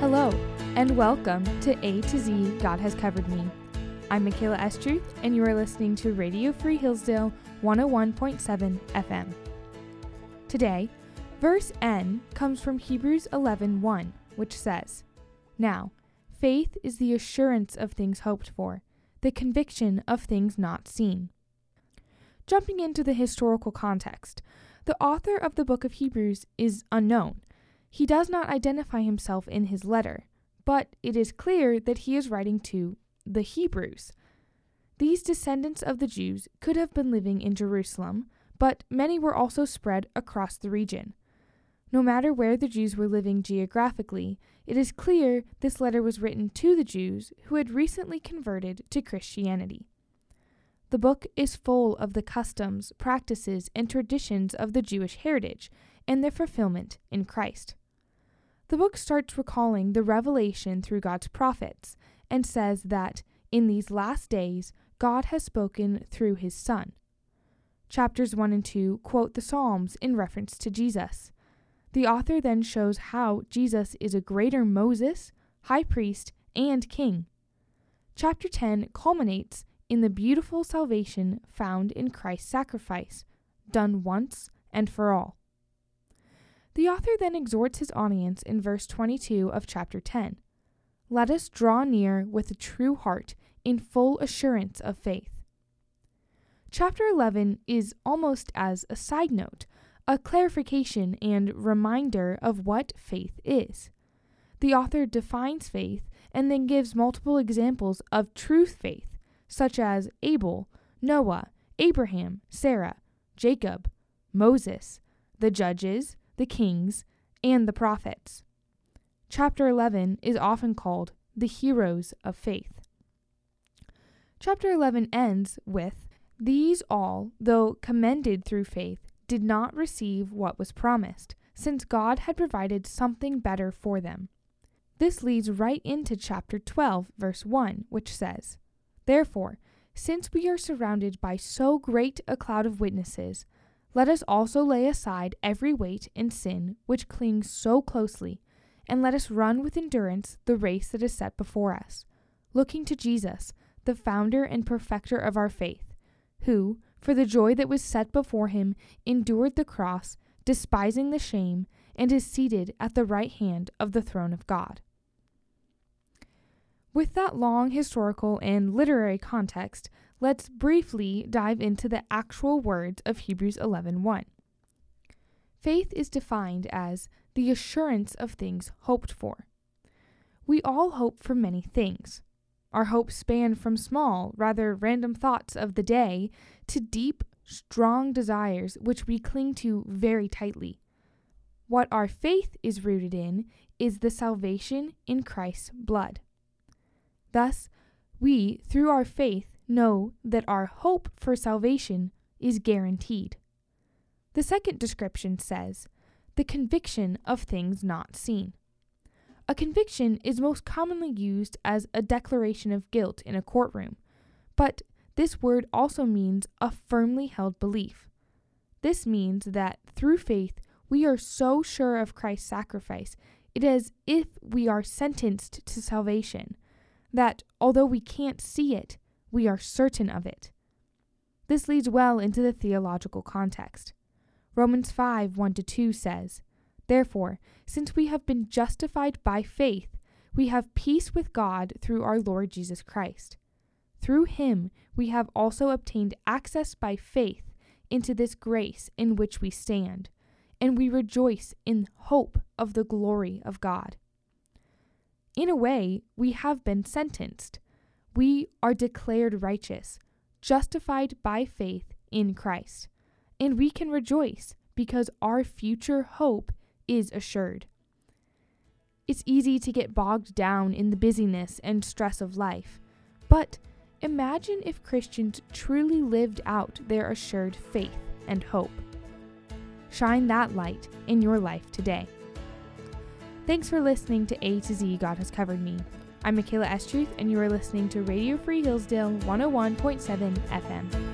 Hello, and welcome to A to Z God Has Covered Me. I'm Michaela Estruth, and you are listening to Radio Free Hillsdale 101.7 FM. Today, verse N comes from Hebrews 11:1, which says, "Now, faith is the assurance of things hoped for, the conviction of things not seen." Jumping into the historical context, the author of the book of Hebrews is unknown he does not identify himself in his letter, but it is clear that he is writing to the Hebrews. These descendants of the Jews could have been living in Jerusalem, but many were also spread across the region. No matter where the Jews were living geographically, it is clear this letter was written to the Jews who had recently converted to Christianity. The book is full of the customs, practices, and traditions of the Jewish heritage and their fulfillment in Christ. The book starts recalling the revelation through God's prophets and says that in these last days God has spoken through his Son. Chapters 1 and 2 quote the Psalms in reference to Jesus. The author then shows how Jesus is a greater Moses, high priest, and king. Chapter 10 culminates in the beautiful salvation found in Christ's sacrifice, done once and for all. The author then exhorts his audience in verse 22 of chapter 10 Let us draw near with a true heart in full assurance of faith. Chapter 11 is almost as a side note, a clarification and reminder of what faith is. The author defines faith and then gives multiple examples of truth faith, such as Abel, Noah, Abraham, Sarah, Jacob, Moses, the judges, the kings, and the prophets. Chapter 11 is often called the heroes of faith. Chapter 11 ends with These all, though commended through faith, did not receive what was promised, since God had provided something better for them. This leads right into chapter 12, verse 1, which says, Therefore, since we are surrounded by so great a cloud of witnesses, let us also lay aside every weight and sin which clings so closely, and let us run with endurance the race that is set before us, looking to Jesus, the founder and perfecter of our faith, who, for the joy that was set before him, endured the cross, despising the shame, and is seated at the right hand of the throne of God. With that long historical and literary context, let's briefly dive into the actual words of Hebrews 11:1. Faith is defined as the assurance of things hoped for. We all hope for many things. Our hopes span from small, rather random thoughts of the day to deep, strong desires which we cling to very tightly. What our faith is rooted in is the salvation in Christ's blood. Thus, we, through our faith, know that our hope for salvation is guaranteed. The second description says, the conviction of things not seen. A conviction is most commonly used as a declaration of guilt in a courtroom, but this word also means a firmly held belief. This means that through faith, we are so sure of Christ's sacrifice, it is if we are sentenced to salvation, that although we can't see it, we are certain of it. This leads well into the theological context. Romans 5 1 2 says, Therefore, since we have been justified by faith, we have peace with God through our Lord Jesus Christ. Through him we have also obtained access by faith into this grace in which we stand, and we rejoice in hope of the glory of God. In a way, we have been sentenced, we are declared righteous, justified by faith in Christ. And we can rejoice because our future hope is assured. It's easy to get bogged down in the busyness and stress of life, but imagine if Christians truly lived out their assured faith and hope. Shine that light in your life today. Thanks for listening to A to Z God Has Covered Me. I'm Michaela Estruth, and you are listening to Radio Free Hillsdale 101.7 FM.